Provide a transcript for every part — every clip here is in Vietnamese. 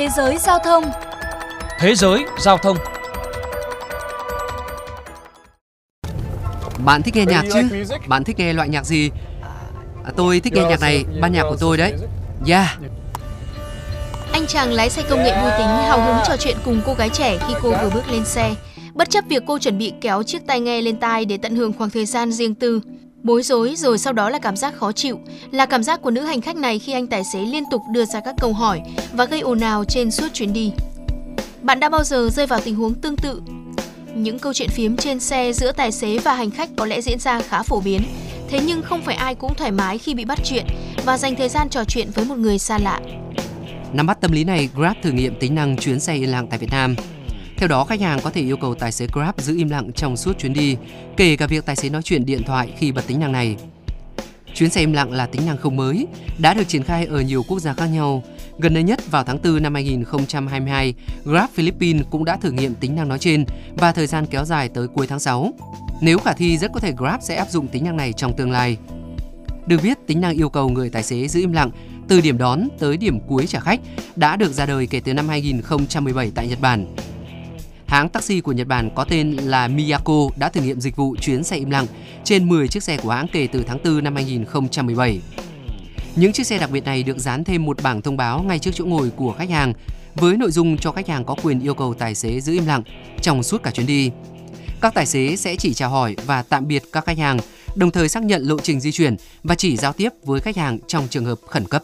Thế giới giao thông Thế giới giao thông Bạn thích nghe nhạc chứ? Bạn thích nghe loại nhạc gì? À, tôi thích nghe nhạc này, ban nhạc của tôi đấy. Yeah. Anh chàng lái xe công nghệ vui tính hào hứng trò chuyện cùng cô gái trẻ khi cô vừa bước lên xe. Bất chấp việc cô chuẩn bị kéo chiếc tai nghe lên tai để tận hưởng khoảng thời gian riêng tư. Bối rối rồi sau đó là cảm giác khó chịu, là cảm giác của nữ hành khách này khi anh tài xế liên tục đưa ra các câu hỏi và gây ồn ào trên suốt chuyến đi. Bạn đã bao giờ rơi vào tình huống tương tự? Những câu chuyện phiếm trên xe giữa tài xế và hành khách có lẽ diễn ra khá phổ biến, thế nhưng không phải ai cũng thoải mái khi bị bắt chuyện và dành thời gian trò chuyện với một người xa lạ. Nắm bắt tâm lý này, Grab thử nghiệm tính năng chuyến xe yên lặng tại Việt Nam. Theo đó, khách hàng có thể yêu cầu tài xế Grab giữ im lặng trong suốt chuyến đi, kể cả việc tài xế nói chuyện điện thoại khi bật tính năng này. Chuyến xe im lặng là tính năng không mới, đã được triển khai ở nhiều quốc gia khác nhau. Gần đây nhất vào tháng 4 năm 2022, Grab Philippines cũng đã thử nghiệm tính năng nói trên và thời gian kéo dài tới cuối tháng 6. Nếu khả thi, rất có thể Grab sẽ áp dụng tính năng này trong tương lai. Được biết, tính năng yêu cầu người tài xế giữ im lặng từ điểm đón tới điểm cuối trả khách đã được ra đời kể từ năm 2017 tại Nhật Bản. Hãng taxi của Nhật Bản có tên là Miyako đã thử nghiệm dịch vụ chuyến xe im lặng trên 10 chiếc xe của hãng kể từ tháng 4 năm 2017. Những chiếc xe đặc biệt này được dán thêm một bảng thông báo ngay trước chỗ ngồi của khách hàng với nội dung cho khách hàng có quyền yêu cầu tài xế giữ im lặng trong suốt cả chuyến đi. Các tài xế sẽ chỉ chào hỏi và tạm biệt các khách hàng, đồng thời xác nhận lộ trình di chuyển và chỉ giao tiếp với khách hàng trong trường hợp khẩn cấp.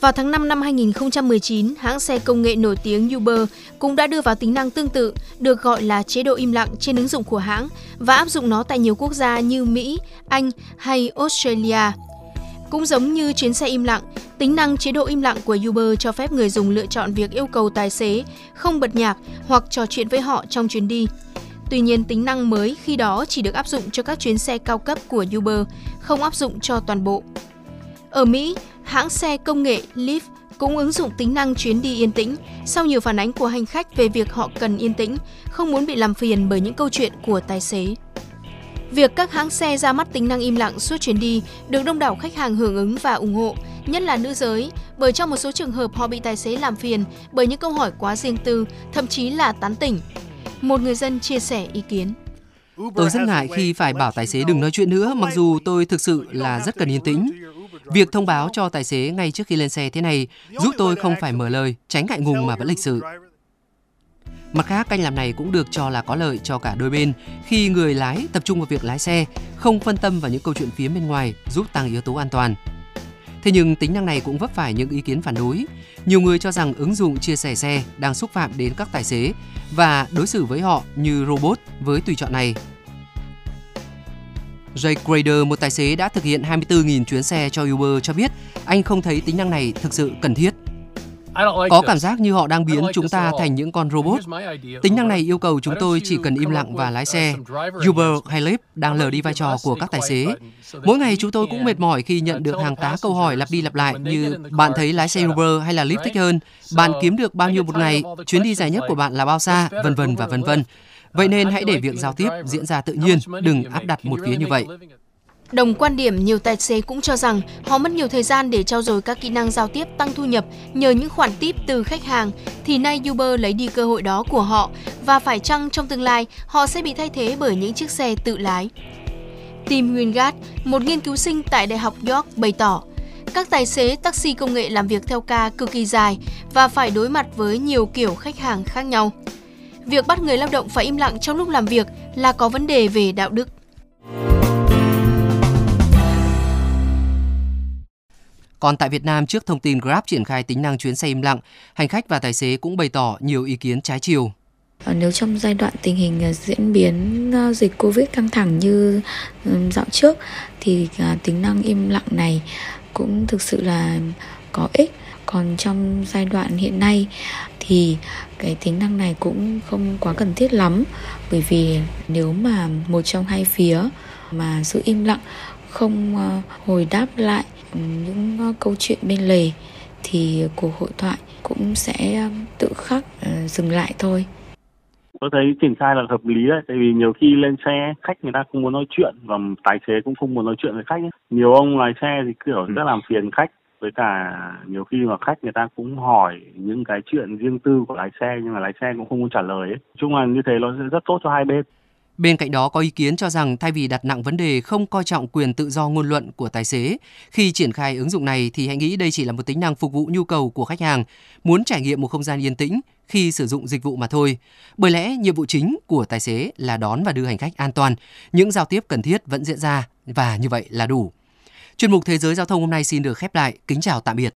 Vào tháng 5 năm 2019, hãng xe công nghệ nổi tiếng Uber cũng đã đưa vào tính năng tương tự, được gọi là chế độ im lặng trên ứng dụng của hãng và áp dụng nó tại nhiều quốc gia như Mỹ, Anh hay Australia. Cũng giống như chuyến xe im lặng, tính năng chế độ im lặng của Uber cho phép người dùng lựa chọn việc yêu cầu tài xế không bật nhạc hoặc trò chuyện với họ trong chuyến đi. Tuy nhiên, tính năng mới khi đó chỉ được áp dụng cho các chuyến xe cao cấp của Uber, không áp dụng cho toàn bộ. Ở Mỹ, hãng xe công nghệ Lyft cũng ứng dụng tính năng chuyến đi yên tĩnh sau nhiều phản ánh của hành khách về việc họ cần yên tĩnh, không muốn bị làm phiền bởi những câu chuyện của tài xế. Việc các hãng xe ra mắt tính năng im lặng suốt chuyến đi được đông đảo khách hàng hưởng ứng và ủng hộ, nhất là nữ giới, bởi trong một số trường hợp họ bị tài xế làm phiền bởi những câu hỏi quá riêng tư, thậm chí là tán tỉnh. Một người dân chia sẻ ý kiến. Tôi rất ngại khi phải bảo tài xế đừng nói chuyện nữa, mặc dù tôi thực sự là rất cần yên tĩnh. Việc thông báo cho tài xế ngay trước khi lên xe thế này giúp tôi không phải mở lời, tránh ngại ngùng mà vẫn lịch sự. Mặt khác, cách làm này cũng được cho là có lợi cho cả đôi bên khi người lái tập trung vào việc lái xe, không phân tâm vào những câu chuyện phía bên ngoài, giúp tăng yếu tố an toàn. Thế nhưng tính năng này cũng vấp phải những ý kiến phản đối. Nhiều người cho rằng ứng dụng chia sẻ xe đang xúc phạm đến các tài xế và đối xử với họ như robot với tùy chọn này. Jay Grader, một tài xế đã thực hiện 24.000 chuyến xe cho Uber cho biết anh không thấy tính năng này thực sự cần thiết. Có cảm giác như họ đang biến chúng ta thành những con robot. Tính năng này yêu cầu chúng tôi chỉ cần im lặng và lái xe. Uber hay Lyft đang lờ đi vai trò của các tài xế. Mỗi ngày chúng tôi cũng mệt mỏi khi nhận được hàng tá câu hỏi lặp đi lặp lại như bạn thấy lái xe Uber hay là Lyft thích hơn, bạn kiếm được bao nhiêu một ngày, chuyến đi dài nhất của bạn là bao xa, vân vân và vân vân. Vậy nên hãy để việc giao tiếp diễn ra tự nhiên, đừng áp đặt một phía như vậy. Đồng quan điểm, nhiều tài xế cũng cho rằng họ mất nhiều thời gian để trau dồi các kỹ năng giao tiếp tăng thu nhập nhờ những khoản tip từ khách hàng, thì nay Uber lấy đi cơ hội đó của họ và phải chăng trong tương lai họ sẽ bị thay thế bởi những chiếc xe tự lái. Tim Wingard, một nghiên cứu sinh tại Đại học York bày tỏ, các tài xế taxi công nghệ làm việc theo ca cực kỳ dài và phải đối mặt với nhiều kiểu khách hàng khác nhau. Việc bắt người lao động phải im lặng trong lúc làm việc là có vấn đề về đạo đức. Còn tại Việt Nam, trước thông tin Grab triển khai tính năng chuyến xe im lặng, hành khách và tài xế cũng bày tỏ nhiều ý kiến trái chiều. Ờ, nếu trong giai đoạn tình hình ờ, diễn biến ờ, dịch Covid căng thẳng như dạo trước thì tính năng im lặng này cũng thực sự là có ích. Còn trong giai đoạn hiện nay thì cái tính năng này cũng không quá cần thiết lắm. Bởi vì nếu mà một trong hai phía mà giữ im lặng không hồi đáp lại những ờ, câu chuyện bên lề thì cuộc hội thoại cũng sẽ tự khắc ờ, dừng lại thôi. Tôi thấy triển khai là hợp lý đấy tại vì nhiều khi lên xe khách người ta không muốn nói chuyện và tài xế cũng không muốn nói chuyện với khách ấy. nhiều ông lái xe thì kiểu rất làm phiền khách với cả nhiều khi mà khách người ta cũng hỏi những cái chuyện riêng tư của lái xe nhưng mà lái xe cũng không muốn trả lời ấy. chung là như thế nó sẽ rất tốt cho hai bên Bên cạnh đó có ý kiến cho rằng thay vì đặt nặng vấn đề không coi trọng quyền tự do ngôn luận của tài xế, khi triển khai ứng dụng này thì hãy nghĩ đây chỉ là một tính năng phục vụ nhu cầu của khách hàng, muốn trải nghiệm một không gian yên tĩnh khi sử dụng dịch vụ mà thôi. Bởi lẽ nhiệm vụ chính của tài xế là đón và đưa hành khách an toàn, những giao tiếp cần thiết vẫn diễn ra và như vậy là đủ. Chuyên mục Thế giới giao thông hôm nay xin được khép lại. Kính chào tạm biệt.